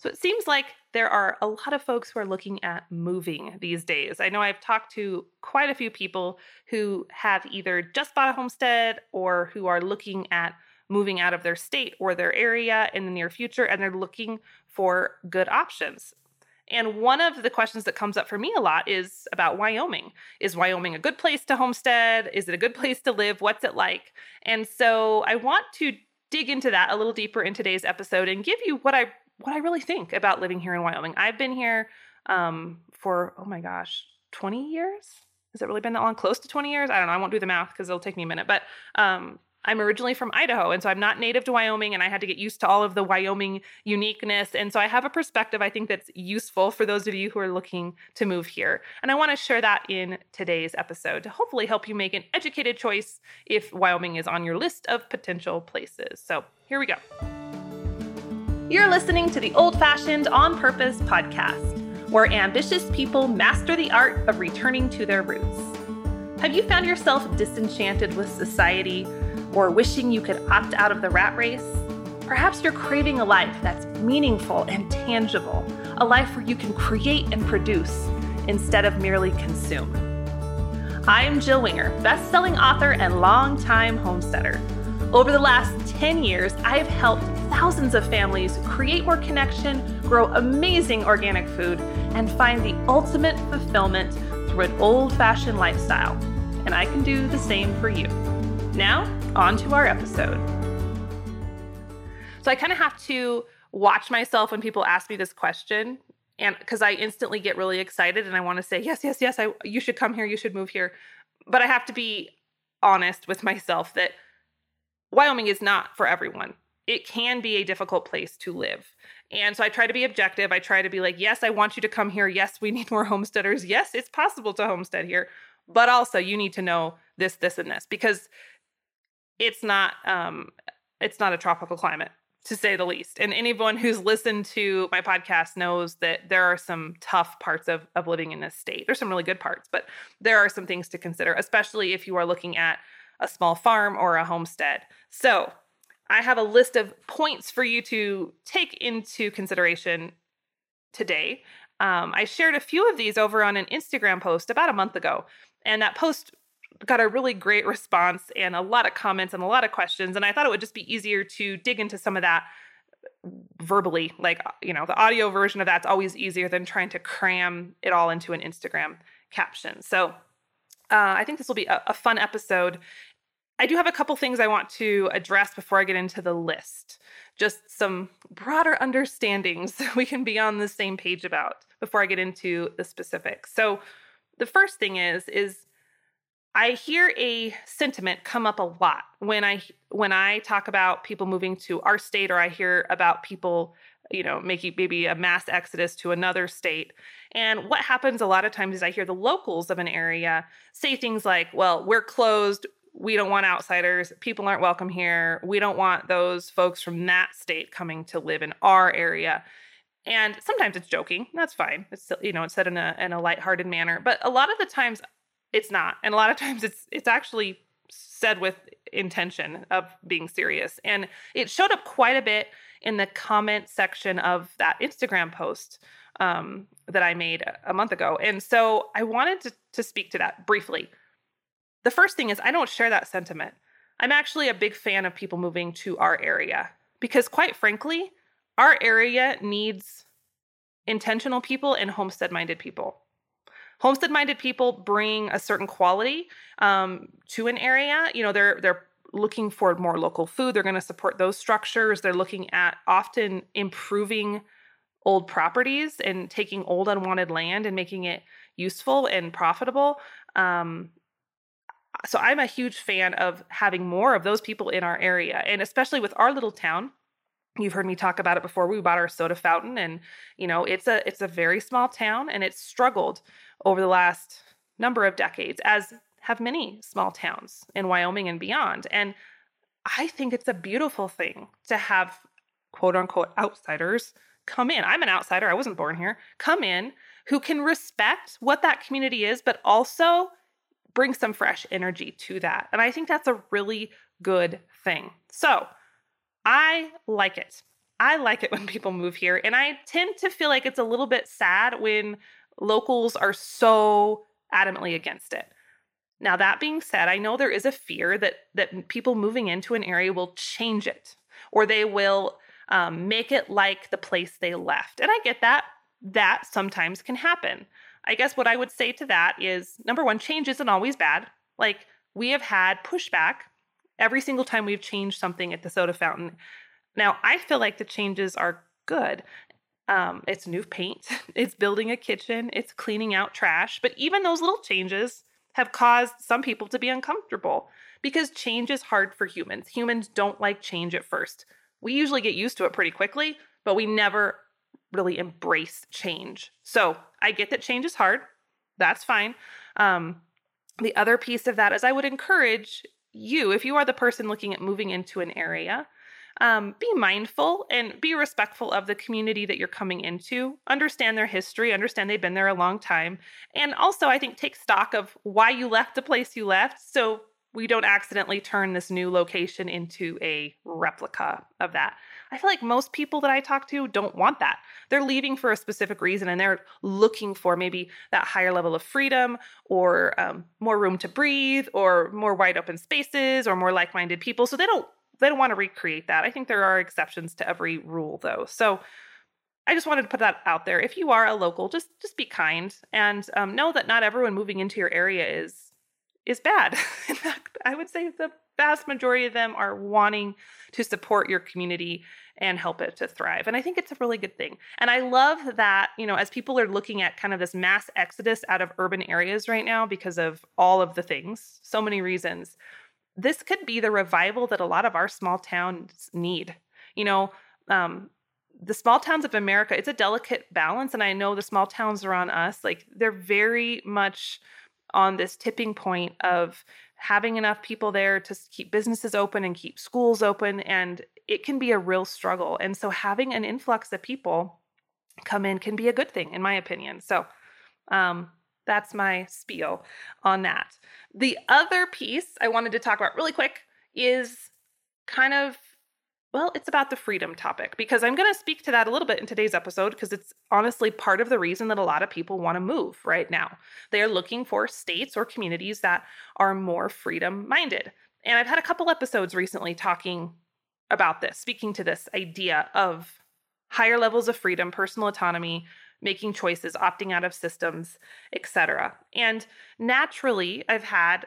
So it seems like there are a lot of folks who are looking at moving these days. I know I've talked to quite a few people who have either just bought a homestead or who are looking at moving out of their state or their area in the near future, and they're looking for good options. And one of the questions that comes up for me a lot is about Wyoming. Is Wyoming a good place to homestead? Is it a good place to live? What's it like? And so I want to dig into that a little deeper in today's episode and give you what I what I really think about living here in Wyoming. I've been here um, for, oh my gosh, 20 years? Has it really been that long? Close to 20 years? I don't know. I won't do the math because it'll take me a minute. But um, I'm originally from Idaho, and so I'm not native to Wyoming, and I had to get used to all of the Wyoming uniqueness. And so I have a perspective I think that's useful for those of you who are looking to move here. And I want to share that in today's episode to hopefully help you make an educated choice if Wyoming is on your list of potential places. So here we go. You're listening to the Old Fashioned On Purpose podcast, where ambitious people master the art of returning to their roots. Have you found yourself disenchanted with society or wishing you could opt out of the rat race? Perhaps you're craving a life that's meaningful and tangible, a life where you can create and produce instead of merely consume. I am Jill Winger, best-selling author and longtime homesteader. Over the last 10 years, I have helped thousands of families create more connection, grow amazing organic food, and find the ultimate fulfillment through an old fashioned lifestyle. And I can do the same for you. Now, on to our episode. So I kind of have to watch myself when people ask me this question and because I instantly get really excited and I want to say yes, yes, yes, I you should come here, you should move here. But I have to be honest with myself that Wyoming is not for everyone. It can be a difficult place to live. And so I try to be objective. I try to be like, yes, I want you to come here. Yes, we need more homesteaders. Yes, it's possible to homestead here. But also, you need to know this, this, and this because it's not um, it's not a tropical climate to say the least. And anyone who's listened to my podcast knows that there are some tough parts of, of living in this state. There's some really good parts, but there are some things to consider, especially if you are looking at a small farm, or a homestead. So, I have a list of points for you to take into consideration today. Um, I shared a few of these over on an Instagram post about a month ago, and that post got a really great response and a lot of comments and a lot of questions. And I thought it would just be easier to dig into some of that verbally. Like, you know, the audio version of that's always easier than trying to cram it all into an Instagram caption. So uh, I think this will be a, a fun episode. I do have a couple things I want to address before I get into the list. Just some broader understandings we can be on the same page about before I get into the specifics. So, the first thing is is I hear a sentiment come up a lot when I when I talk about people moving to our state or I hear about people, you know, making maybe a mass exodus to another state. And what happens a lot of times is I hear the locals of an area say things like, "Well, we're closed, we don't want outsiders. People aren't welcome here. We don't want those folks from that state coming to live in our area. And sometimes it's joking. That's fine. It's you know, it's said in a in a lighthearted manner. But a lot of the times it's not. And a lot of times it's it's actually said with intention of being serious. And it showed up quite a bit in the comment section of that Instagram post um, that I made a month ago. And so I wanted to, to speak to that briefly. The first thing is, I don't share that sentiment. I'm actually a big fan of people moving to our area because, quite frankly, our area needs intentional people and homestead minded people. Homestead minded people bring a certain quality um, to an area. You know, they're they're looking for more local food. They're going to support those structures. They're looking at often improving old properties and taking old unwanted land and making it useful and profitable. Um, so I'm a huge fan of having more of those people in our area, and especially with our little town. You've heard me talk about it before. We bought our soda fountain, and you know it's a it's a very small town, and it's struggled over the last number of decades, as have many small towns in Wyoming and beyond. And I think it's a beautiful thing to have quote unquote outsiders come in. I'm an outsider. I wasn't born here. Come in who can respect what that community is, but also bring some fresh energy to that. And I think that's a really good thing. So I like it. I like it when people move here. And I tend to feel like it's a little bit sad when locals are so adamantly against it. Now, that being said, I know there is a fear that that people moving into an area will change it or they will um, make it like the place they left. And I get that. That sometimes can happen. I guess what I would say to that is number one, change isn't always bad. Like we have had pushback every single time we've changed something at the soda fountain. Now, I feel like the changes are good. Um, it's new paint, it's building a kitchen, it's cleaning out trash. But even those little changes have caused some people to be uncomfortable because change is hard for humans. Humans don't like change at first. We usually get used to it pretty quickly, but we never really embrace change. So I get that change is hard. That's fine. Um, the other piece of that is I would encourage you, if you are the person looking at moving into an area, um, be mindful and be respectful of the community that you're coming into. Understand their history, understand they've been there a long time. And also, I think take stock of why you left the place you left. So we don't accidentally turn this new location into a replica of that. I feel like most people that I talk to don't want that. They're leaving for a specific reason and they're looking for maybe that higher level of freedom or um, more room to breathe or more wide open spaces or more like minded people. So they don't. They don't want to recreate that. I think there are exceptions to every rule, though. So I just wanted to put that out there. If you are a local, just just be kind and um, know that not everyone moving into your area is is bad. In fact, I would say the vast majority of them are wanting to support your community and help it to thrive. And I think it's a really good thing. And I love that, you know, as people are looking at kind of this mass exodus out of urban areas right now because of all of the things, so many reasons, this could be the revival that a lot of our small towns need. You know, um, the small towns of America, it's a delicate balance. And I know the small towns are on us, like they're very much on this tipping point of having enough people there to keep businesses open and keep schools open. And it can be a real struggle. And so having an influx of people come in can be a good thing, in my opinion. So um, that's my spiel on that. The other piece I wanted to talk about really quick is kind of well, it's about the freedom topic because I'm going to speak to that a little bit in today's episode because it's honestly part of the reason that a lot of people want to move right now. They are looking for states or communities that are more freedom minded. And I've had a couple episodes recently talking about this, speaking to this idea of higher levels of freedom, personal autonomy, making choices, opting out of systems, etc. And naturally, I've had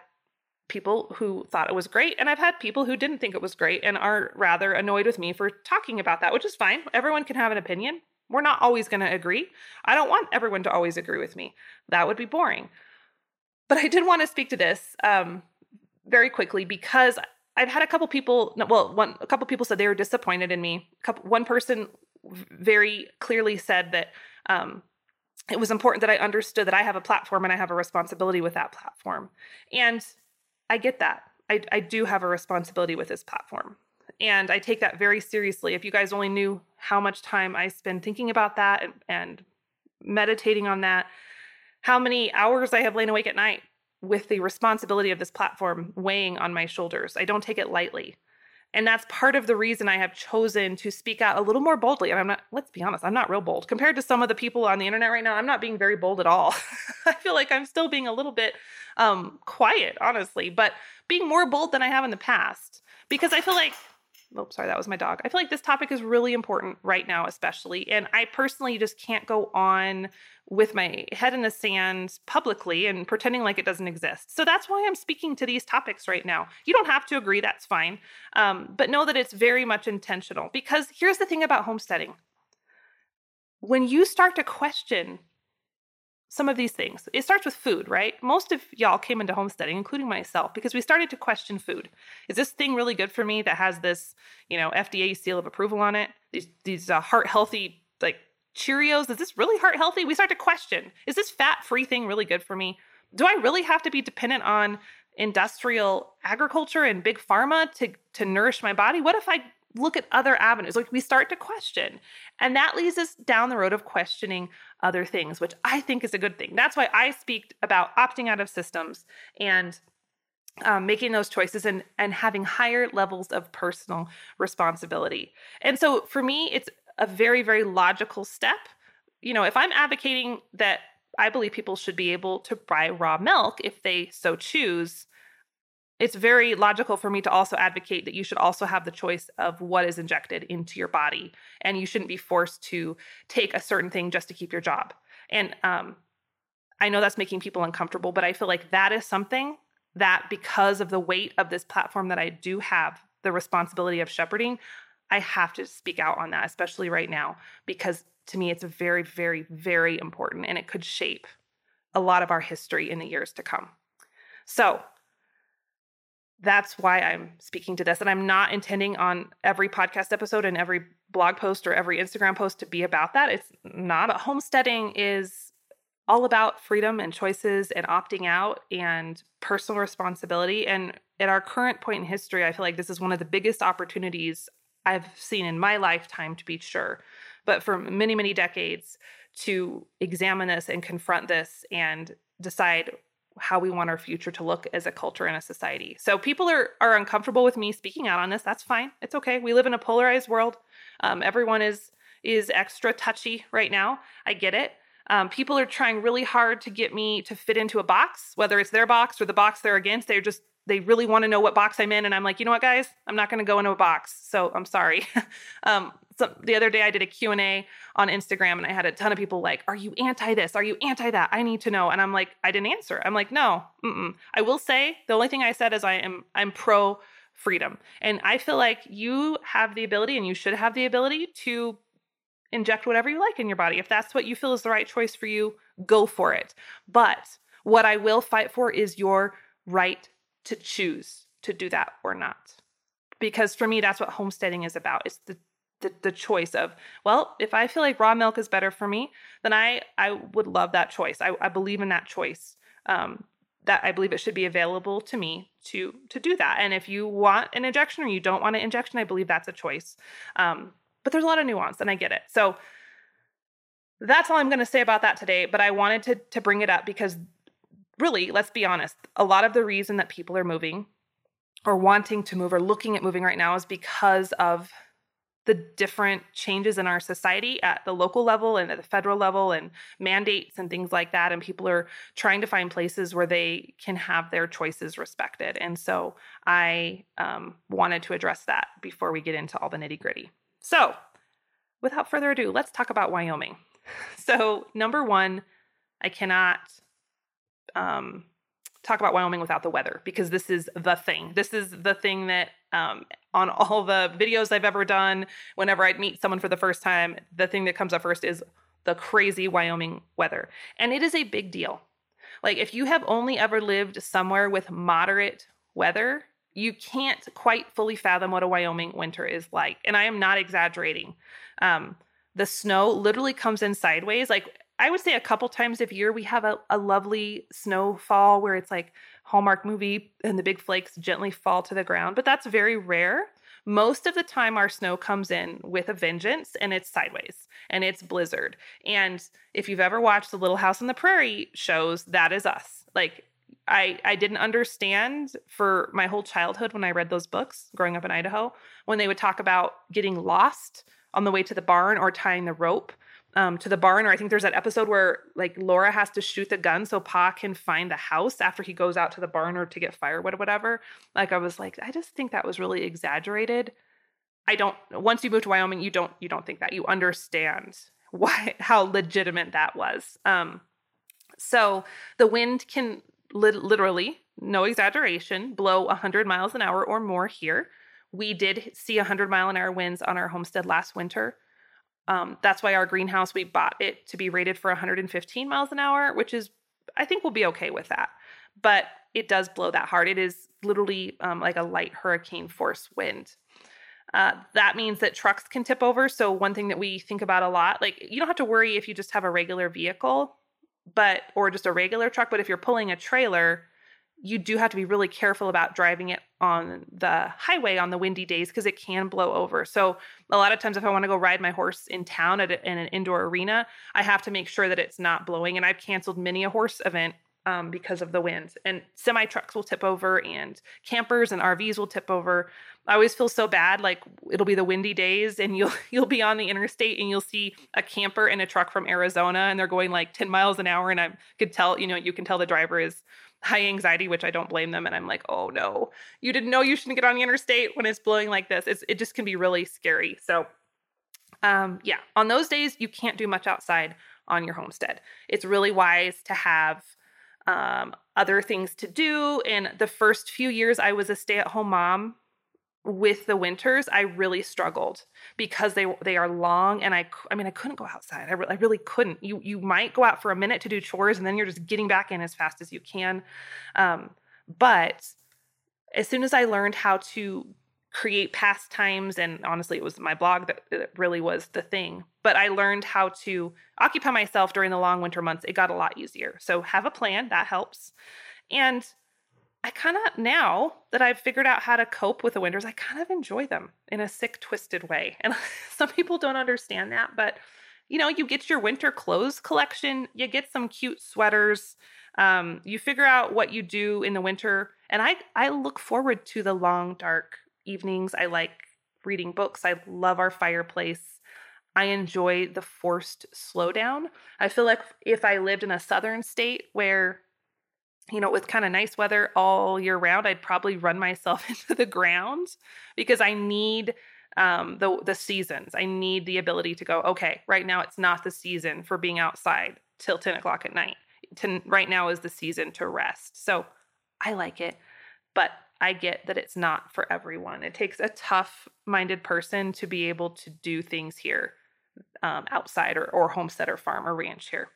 people who thought it was great, and I've had people who didn't think it was great and are rather annoyed with me for talking about that, which is fine. Everyone can have an opinion. We're not always going to agree. I don't want everyone to always agree with me. That would be boring. But I did want to speak to this um, very quickly because I've had a couple people. Well, one a couple people said they were disappointed in me. Couple, one person very clearly said that um, it was important that I understood that I have a platform and I have a responsibility with that platform. And I get that. I, I do have a responsibility with this platform. And I take that very seriously. If you guys only knew how much time I spend thinking about that and, and meditating on that, how many hours I have lain awake at night with the responsibility of this platform weighing on my shoulders. I don't take it lightly. And that's part of the reason I have chosen to speak out a little more boldly. And I'm not, let's be honest, I'm not real bold. Compared to some of the people on the internet right now, I'm not being very bold at all. I feel like I'm still being a little bit um, quiet, honestly, but being more bold than I have in the past. Because I feel like oh, sorry, that was my dog. I feel like this topic is really important right now, especially. And I personally just can't go on with my head in the sand publicly and pretending like it doesn't exist. So that's why I'm speaking to these topics right now. You don't have to agree, that's fine. Um, but know that it's very much intentional because here's the thing about homesteading when you start to question some of these things. It starts with food, right? Most of y'all came into homesteading, including myself, because we started to question food. Is this thing really good for me that has this, you know, FDA seal of approval on it? These these uh, heart healthy like Cheerios, is this really heart healthy? We start to question, is this fat-free thing really good for me? Do I really have to be dependent on industrial agriculture and big pharma to to nourish my body? What if I look at other avenues. Like we start to question. And that leads us down the road of questioning other things, which I think is a good thing. That's why I speak about opting out of systems and um, making those choices and and having higher levels of personal responsibility. And so for me, it's a very very logical step. You know, if I'm advocating that I believe people should be able to buy raw milk if they so choose, it's very logical for me to also advocate that you should also have the choice of what is injected into your body, and you shouldn't be forced to take a certain thing just to keep your job. And um, I know that's making people uncomfortable, but I feel like that is something that because of the weight of this platform that I do have the responsibility of shepherding, I have to speak out on that, especially right now, because to me it's very, very, very important and it could shape a lot of our history in the years to come. So that's why I'm speaking to this. And I'm not intending on every podcast episode and every blog post or every Instagram post to be about that. It's not. But homesteading is all about freedom and choices and opting out and personal responsibility. And at our current point in history, I feel like this is one of the biggest opportunities I've seen in my lifetime, to be sure, but for many, many decades to examine this and confront this and decide how we want our future to look as a culture and a society. So people are are uncomfortable with me speaking out on this. That's fine. It's okay. We live in a polarized world. Um, everyone is is extra touchy right now. I get it. Um, people are trying really hard to get me to fit into a box, whether it's their box or the box they're against. They're just they really want to know what box I'm in, and I'm like, you know what, guys, I'm not going to go into a box. So I'm sorry. um, so the other day I did a Q&A on Instagram and I had a ton of people like, are you anti this? Are you anti that? I need to know. And I'm like, I didn't answer. I'm like, no, mm-mm. I will say the only thing I said is I am, I'm pro freedom. And I feel like you have the ability and you should have the ability to inject whatever you like in your body. If that's what you feel is the right choice for you, go for it. But what I will fight for is your right to choose to do that or not. Because for me, that's what homesteading is about. It's the the, the choice of well if i feel like raw milk is better for me then i i would love that choice i, I believe in that choice um, that i believe it should be available to me to to do that and if you want an injection or you don't want an injection i believe that's a choice um, but there's a lot of nuance and I get it. So that's all I'm going to say about that today. But I wanted to, to bring it up because really, let's be honest, a lot of the reason that people are moving or wanting to move or looking at moving right now is because of the different changes in our society at the local level and at the federal level and mandates and things like that. And people are trying to find places where they can have their choices respected. And so i um, wanted to address that before we get into all the nitty gritty so, without further ado, let's talk about Wyoming. So, number one, I cannot um, talk about Wyoming without the weather because this is the thing. This is the thing that um, on all the videos I've ever done, whenever I'd meet someone for the first time, the thing that comes up first is the crazy Wyoming weather. And it is a big deal. Like, if you have only ever lived somewhere with moderate weather, you can't quite fully fathom what a Wyoming winter is like. And I am not exaggerating. Um, the snow literally comes in sideways. Like I would say a couple times a year, we have a, a lovely snowfall where it's like Hallmark movie and the big flakes gently fall to the ground, but that's very rare. Most of the time, our snow comes in with a vengeance and it's sideways and it's blizzard. And if you've ever watched the Little House on the Prairie shows, that is us. Like I I didn't understand for my whole childhood when I read those books growing up in Idaho when they would talk about getting lost on the way to the barn or tying the rope um, to the barn or I think there's that episode where like Laura has to shoot the gun so Pa can find the house after he goes out to the barn or to get firewood or whatever. Like I was like I just think that was really exaggerated. I don't once you move to Wyoming you don't you don't think that you understand why how legitimate that was. Um, so the wind can literally, no exaggeration, blow 100 miles an hour or more here. We did see 100 mile an hour winds on our homestead last winter. Um, that's why our greenhouse, we bought it to be rated for 115 miles an hour, which is, I think we'll be okay with that. But it does blow that hard. It is literally um, like a light hurricane force wind. Uh, that means that trucks can tip over. So, one thing that we think about a lot, like you don't have to worry if you just have a regular vehicle but or just a regular truck but if you're pulling a trailer you do have to be really careful about driving it on the highway on the windy days because it can blow over. So a lot of times, if I want to go ride my horse in town at a, in an indoor arena, I have to make sure that it's not blowing. And I've canceled many a horse event um, because of the winds. And semi trucks will tip over, and campers and RVs will tip over. I always feel so bad. Like it'll be the windy days, and you'll you'll be on the interstate, and you'll see a camper in a truck from Arizona, and they're going like ten miles an hour, and I could tell, you know, you can tell the driver is high anxiety, which I don't blame them. And I'm like, oh no, you didn't know you shouldn't get on the interstate when it's blowing like this. It's, it just can be really scary. So, um, yeah, on those days, you can't do much outside on your homestead. It's really wise to have um, other things to do. And the first few years I was a stay at home mom with the winters, I really struggled because they they are long, and I I mean I couldn't go outside. I, re- I really couldn't. You you might go out for a minute to do chores, and then you're just getting back in as fast as you can. Um, but as soon as I learned how to create pastimes, and honestly, it was my blog that, that really was the thing. But I learned how to occupy myself during the long winter months. It got a lot easier. So have a plan that helps, and I kind of now that I've figured out how to cope with the winters, I kind of enjoy them in a sick, twisted way. And some people don't understand that, but you know, you get your winter clothes collection, you get some cute sweaters, um, you figure out what you do in the winter, and I I look forward to the long, dark evenings. I like reading books. I love our fireplace. I enjoy the forced slowdown. I feel like if I lived in a southern state where you know, with kind of nice weather all year round, I'd probably run myself into the ground because I need um, the the seasons. I need the ability to go. Okay, right now it's not the season for being outside till ten o'clock at night. To, right now is the season to rest. So I like it, but I get that it's not for everyone. It takes a tough minded person to be able to do things here um, outside or, or homestead or farm or ranch here.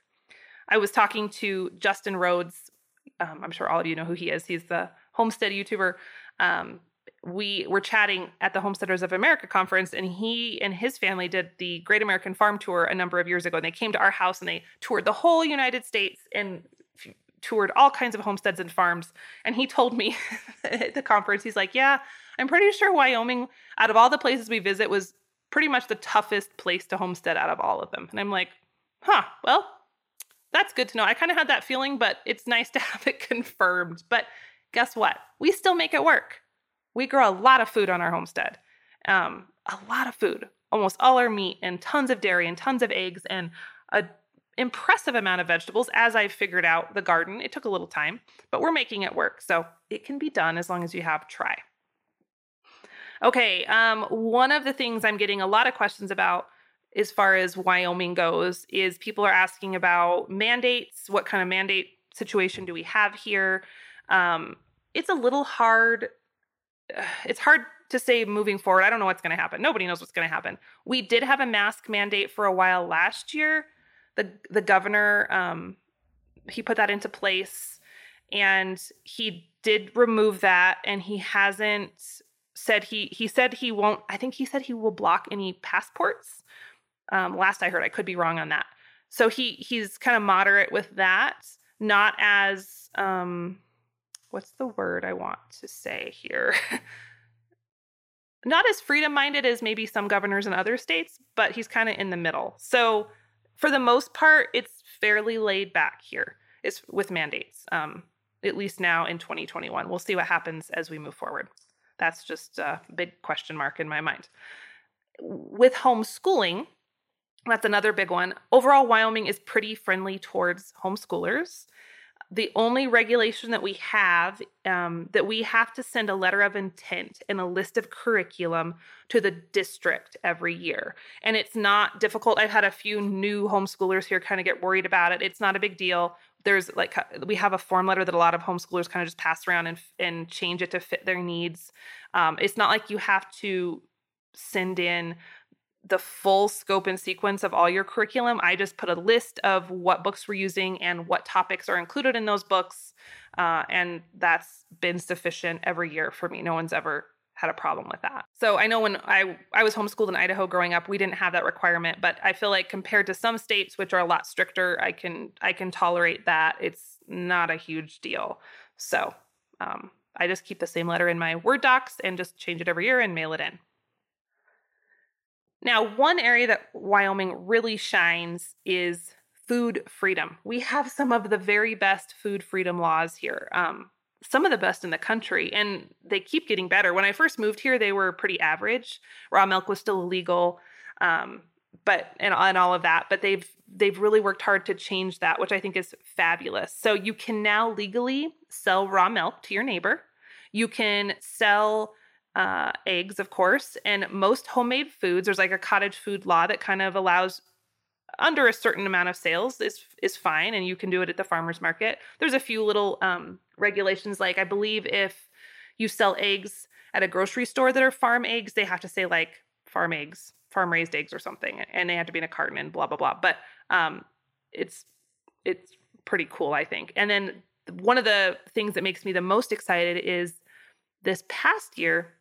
I was talking to Justin Rhodes um, I'm sure all of you know who he is. He's the homestead YouTuber. Um, we were chatting at the Homesteaders of America conference, and he and his family did the Great American Farm Tour a number of years ago. And they came to our house and they toured the whole United States and toured all kinds of homesteads and farms. And he told me at the conference, he's like, Yeah, I'm pretty sure Wyoming, out of all the places we visit, was pretty much the toughest place to homestead out of all of them. And I'm like, Huh, well, that's good to know. I kind of had that feeling, but it's nice to have it confirmed. But guess what? We still make it work. We grow a lot of food on our homestead, um, a lot of food, almost all our meat and tons of dairy and tons of eggs and a impressive amount of vegetables as I figured out the garden. It took a little time, but we're making it work. So it can be done as long as you have try. Okay, um, one of the things I'm getting a lot of questions about as far as Wyoming goes is people are asking about mandates. What kind of mandate situation do we have here? Um, it's a little hard. It's hard to say moving forward. I don't know what's going to happen. Nobody knows what's going to happen. We did have a mask mandate for a while last year. The the governor um, he put that into place, and he did remove that, and he hasn't said he he said he won't. I think he said he will block any passports um, last I heard, I could be wrong on that. So he he's kind of moderate with that, not as um, what's the word I want to say here? not as freedom minded as maybe some governors in other states, but he's kind of in the middle. So for the most part, it's fairly laid back here. It's with mandates, um, at least now in 2021. We'll see what happens as we move forward. That's just a big question mark in my mind. With homeschooling, that's another big one. Overall, Wyoming is pretty friendly towards homeschoolers. The only regulation that we have um, that we have to send a letter of intent and a list of curriculum to the district every year. And it's not difficult. I've had a few new homeschoolers here kind of get worried about it. It's not a big deal. There's like we have a form letter that a lot of homeschoolers kind of just pass around and and change it to fit their needs. Um, it's not like you have to send in the full scope and sequence of all your curriculum. I just put a list of what books we're using and what topics are included in those books. Uh, and that's been sufficient every year for me. No one's ever had a problem with that. So I know when I I was homeschooled in Idaho growing up, we didn't have that requirement, but I feel like compared to some states which are a lot stricter, I can I can tolerate that. It's not a huge deal. So um, I just keep the same letter in my Word docs and just change it every year and mail it in. Now, one area that Wyoming really shines is food freedom. We have some of the very best food freedom laws here. Um, some of the best in the country and they keep getting better. When I first moved here, they were pretty average. Raw milk was still illegal. Um, but and, and all of that, but they've they've really worked hard to change that, which I think is fabulous. So you can now legally sell raw milk to your neighbor. You can sell uh, eggs, of course, and most homemade foods. There's like a cottage food law that kind of allows under a certain amount of sales is is fine and you can do it at the farmers market there's a few little um, regulations like i believe if you sell eggs at a grocery store that are farm eggs they have to say like farm eggs farm raised eggs or something and they have to be in a carton and blah blah blah but um, it's it's pretty cool i think and then one of the things that makes me the most excited is this past year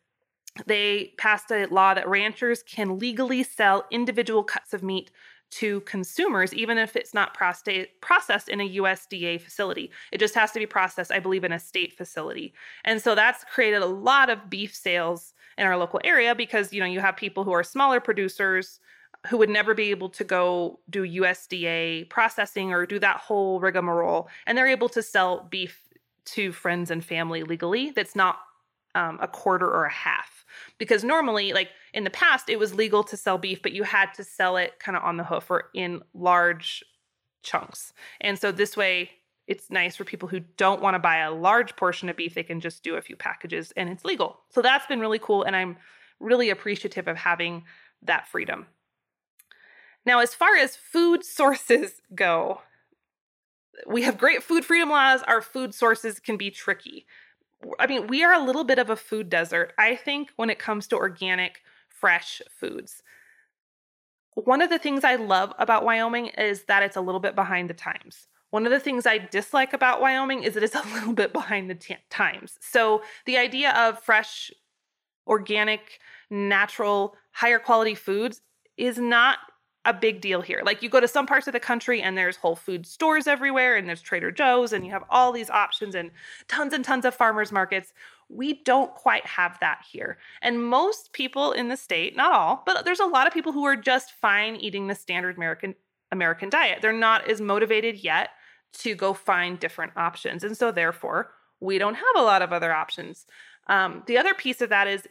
they passed a law that ranchers can legally sell individual cuts of meat to consumers, even if it's not processed in a USDA facility. It just has to be processed, I believe, in a state facility. And so that's created a lot of beef sales in our local area because you know you have people who are smaller producers who would never be able to go do USDA processing or do that whole rigmarole, and they're able to sell beef to friends and family legally. That's not um, a quarter or a half. Because normally like in the past it was legal to sell beef but you had to sell it kind of on the hoof or in large chunks. And so this way it's nice for people who don't want to buy a large portion of beef they can just do a few packages and it's legal. So that's been really cool and i'm really appreciative of having that freedom. Now as far as food sources go we have great food freedom laws. Our food sources can be tricky I mean, we are a little bit of a food desert, I think, when it comes to organic, fresh foods. One of the things I love about Wyoming is that it's a little bit behind the times. One of the things I dislike about Wyoming is that it's a little bit behind the t- times. So, the idea of fresh, organic, natural, higher quality foods is not a big deal here. Like you go to some parts of the country and there's Whole Food stores everywhere and there's Trader Joe's and you have all these options and tons and tons of farmers markets. We don't quite have that here. And most people in the state, not all, but there's a lot of people who are just fine eating the standard American American diet. They're not as motivated yet to go find different options. And so therefore, we don't have a lot of other options. Um, the other piece of that is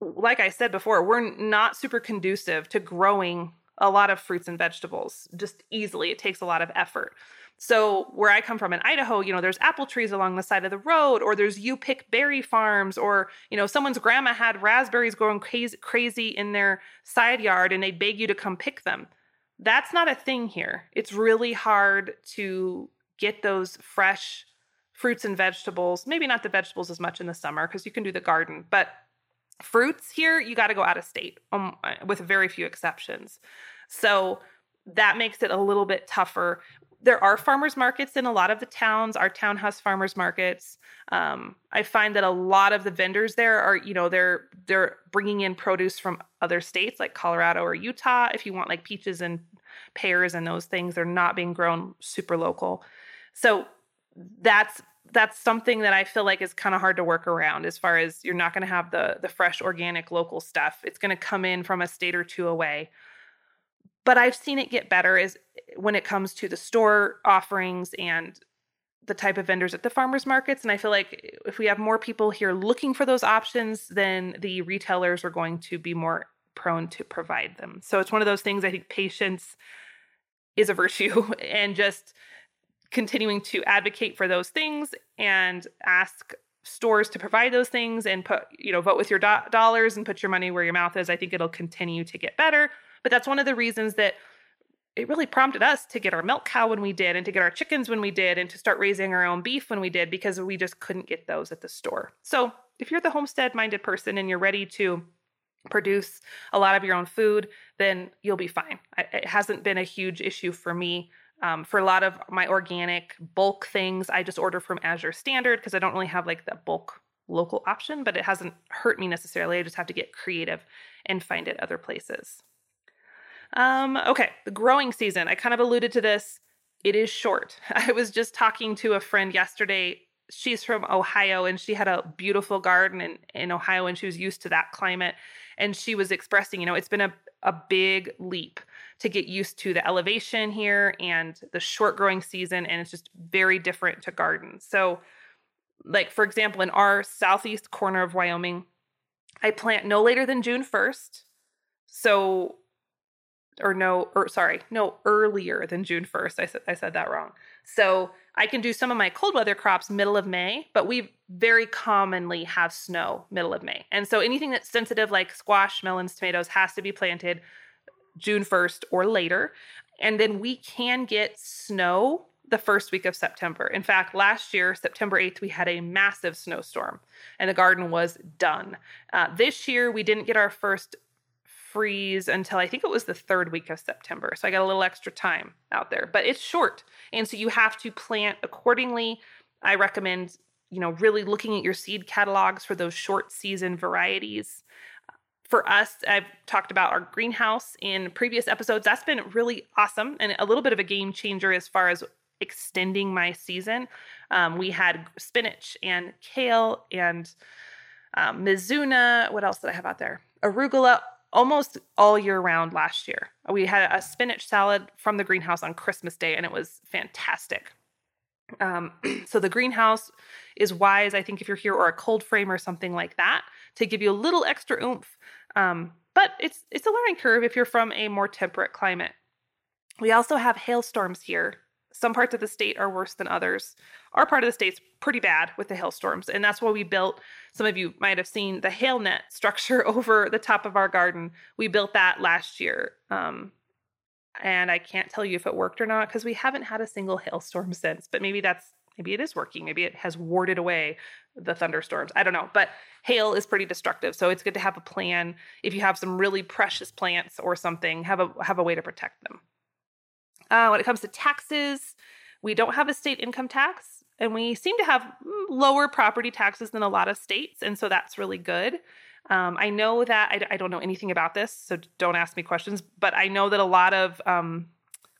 like I said before, we're not super conducive to growing a lot of fruits and vegetables just easily. It takes a lot of effort. So where I come from in Idaho, you know, there's apple trees along the side of the road, or there's you pick berry farms, or you know, someone's grandma had raspberries growing crazy, in their side yard, and they beg you to come pick them. That's not a thing here. It's really hard to get those fresh fruits and vegetables. Maybe not the vegetables as much in the summer because you can do the garden, but fruits here you got to go out of state um, with very few exceptions. So that makes it a little bit tougher. There are farmers markets in a lot of the towns. Our town has farmers markets. Um, I find that a lot of the vendors there are, you know, they're they're bringing in produce from other states like Colorado or Utah. If you want like peaches and pears and those things, they're not being grown super local. So that's that's something that I feel like is kind of hard to work around as far as you're not going to have the the fresh organic local stuff. It's going to come in from a state or two away but I've seen it get better is eh, when it comes to the store offerings and the type of vendors at the farmers markets and I feel like eh, if we have more people here looking for those options then the retailers are going to be more prone to provide them. So it's one of those things I think patience is a virtue and just continuing to advocate for those things and ask stores to provide those things and put you know vote with your do- dollars and put your money where your mouth is i think it'll continue to get better but that's one of the reasons that it really prompted us to get our milk cow when we did and to get our chickens when we did and to start raising our own beef when we did because we just couldn't get those at the store. So, if you're the homestead minded person and you're ready to produce a lot of your own food, then you'll be fine. It hasn't been a huge issue for me. Um, for a lot of my organic bulk things, I just order from Azure Standard because I don't really have like the bulk local option, but it hasn't hurt me necessarily. I just have to get creative and find it other places. Um, okay, the growing season. I kind of alluded to this. It is short. I was just talking to a friend yesterday. She's from Ohio and she had a beautiful garden in, in Ohio and she was used to that climate. And she was expressing, you know, it's been a a big leap to get used to the elevation here and the short growing season. And it's just very different to gardens. So, like, for example, in our southeast corner of Wyoming, I plant no later than June 1st. So, or no, or sorry, no earlier than June 1st. I said I said that wrong. So I can do some of my cold weather crops middle of May, but we very commonly have snow middle of May. And so anything that's sensitive like squash, melons, tomatoes has to be planted June 1st or later. And then we can get snow the first week of September. In fact, last year, September 8th, we had a massive snowstorm and the garden was done. Uh, this year, we didn't get our first freeze until I think it was the third week of September. So I got a little extra time out there, but it's short. And so you have to plant accordingly. I recommend, you know, really looking at your seed catalogs for those short season varieties. For us, I've talked about our greenhouse in previous episodes. That's been really awesome and a little bit of a game changer as far as extending my season. Um, we had spinach and kale and um, Mizuna. What else did I have out there? Arugula almost all year round last year. We had a spinach salad from the greenhouse on Christmas Day, and it was fantastic. Um, so the greenhouse is wise, I think, if you're here or a cold frame or something like that, to give you a little extra oomph. Um, but it's it's a learning curve if you're from a more temperate climate. We also have hailstorms here some parts of the state are worse than others. Our part of the state's pretty bad with the hailstorms, and that's why we built. Some of you might have seen the hail net structure over the top of our garden. We built that last year, um, and I can't tell you if it worked or not because we haven't had a single hailstorm since. But maybe that's maybe it is working. Maybe it has warded away the thunderstorms. I don't know, but hail is pretty destructive, so it's good to have a plan. If you have some really precious plants or something, have a have a way to protect them. Uh, when it comes to taxes, we don't have a state income tax, and we seem to have mm, lower property taxes than a lot of states, and so that's really good. Um, I know that I, I, don't know anything about this, so don't ask me questions, but I know that a lot of um,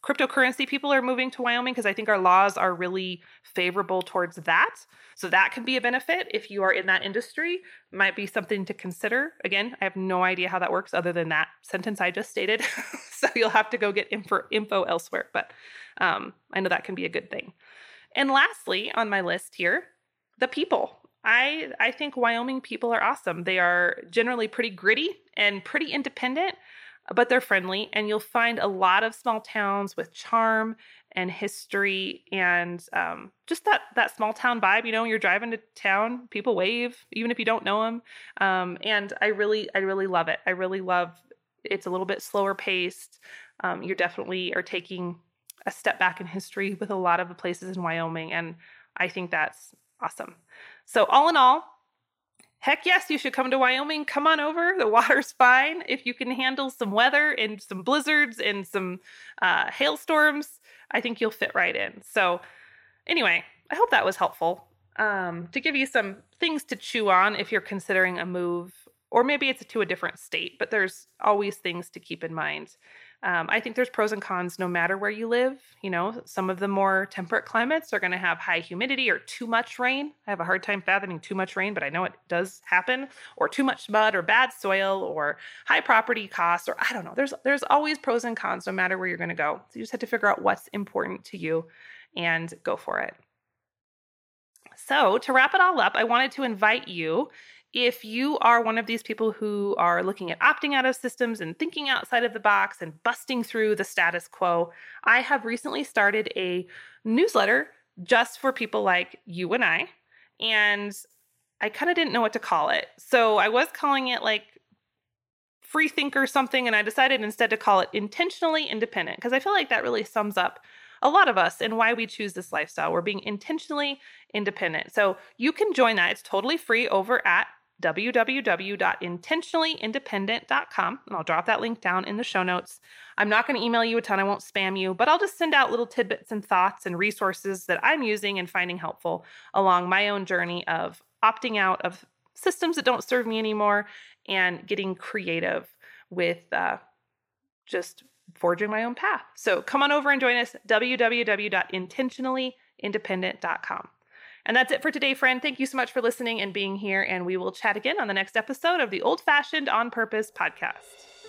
cryptocurrency people are moving to Wyoming because I think our laws are really favorable towards that. So that can be a benefit if you are in that industry. Might be something to consider. Again, I have no idea how that works other than that sentence I just stated. so you'll have to go get info, info elsewhere. But um, I know that can be a good thing. And lastly, on my list here, the people. I I think Wyoming people are awesome. They are generally pretty gritty and pretty independent but they're friendly and you'll find a lot of small towns with charm and history and um, just that that small town vibe you know you're driving to town people wave even if you don't know them um, and i really i really love it. I really love it's a little bit slower paced um, you definitely are taking a step back in history with a lot of the places in wyoming and i think that's awesome. So all in all heck yes, you should come to Wyoming. Come on over. The water's fine. If you can handle some weather and some blizzards and some uh, hailstorms, I think you'll fit right in. So, anyway, I hope that was helpful um, to give you some things to chew on if you're considering a move, or maybe it's to a different state, but there's always things to keep in mind. Um, I think there's pros and cons no matter where you live. You know, some of the more temperate climates are going to have high humidity or too much rain. I have a hard time fathoming too much rain, but I know it does happen, or too much mud, or bad soil, or high property costs, or I don't know. There's there's always pros and cons no matter where you're going to go. So you just have to figure out what's important to you and go for it. So, to wrap it all up, I wanted to invite you if you are one of these people who are looking at opting out of systems and thinking outside of the box and busting through the status quo, I have recently started a newsletter just for people like you and I. And I kind of didn't know what to call it. So I was calling it like free think or something. And I decided instead to call it intentionally independent because I feel like that really sums up a lot of us and why we choose this lifestyle. We're being intentionally independent. So you can join that. It's totally free over at www.intentionallyindependent.com. And I'll drop that link down in the show notes. I'm not going to email you a ton, I won't spam you, but I'll just send out little tidbits and thoughts and resources that I'm using and finding helpful along my own journey of opting out of systems that don't serve me anymore and getting creative with uh, just forging my own path. So come on over and join us, www.intentionallyindependent.com. And that's it for today, friend. Thank you so much for listening and being here. And we will chat again on the next episode of the Old Fashioned on Purpose podcast.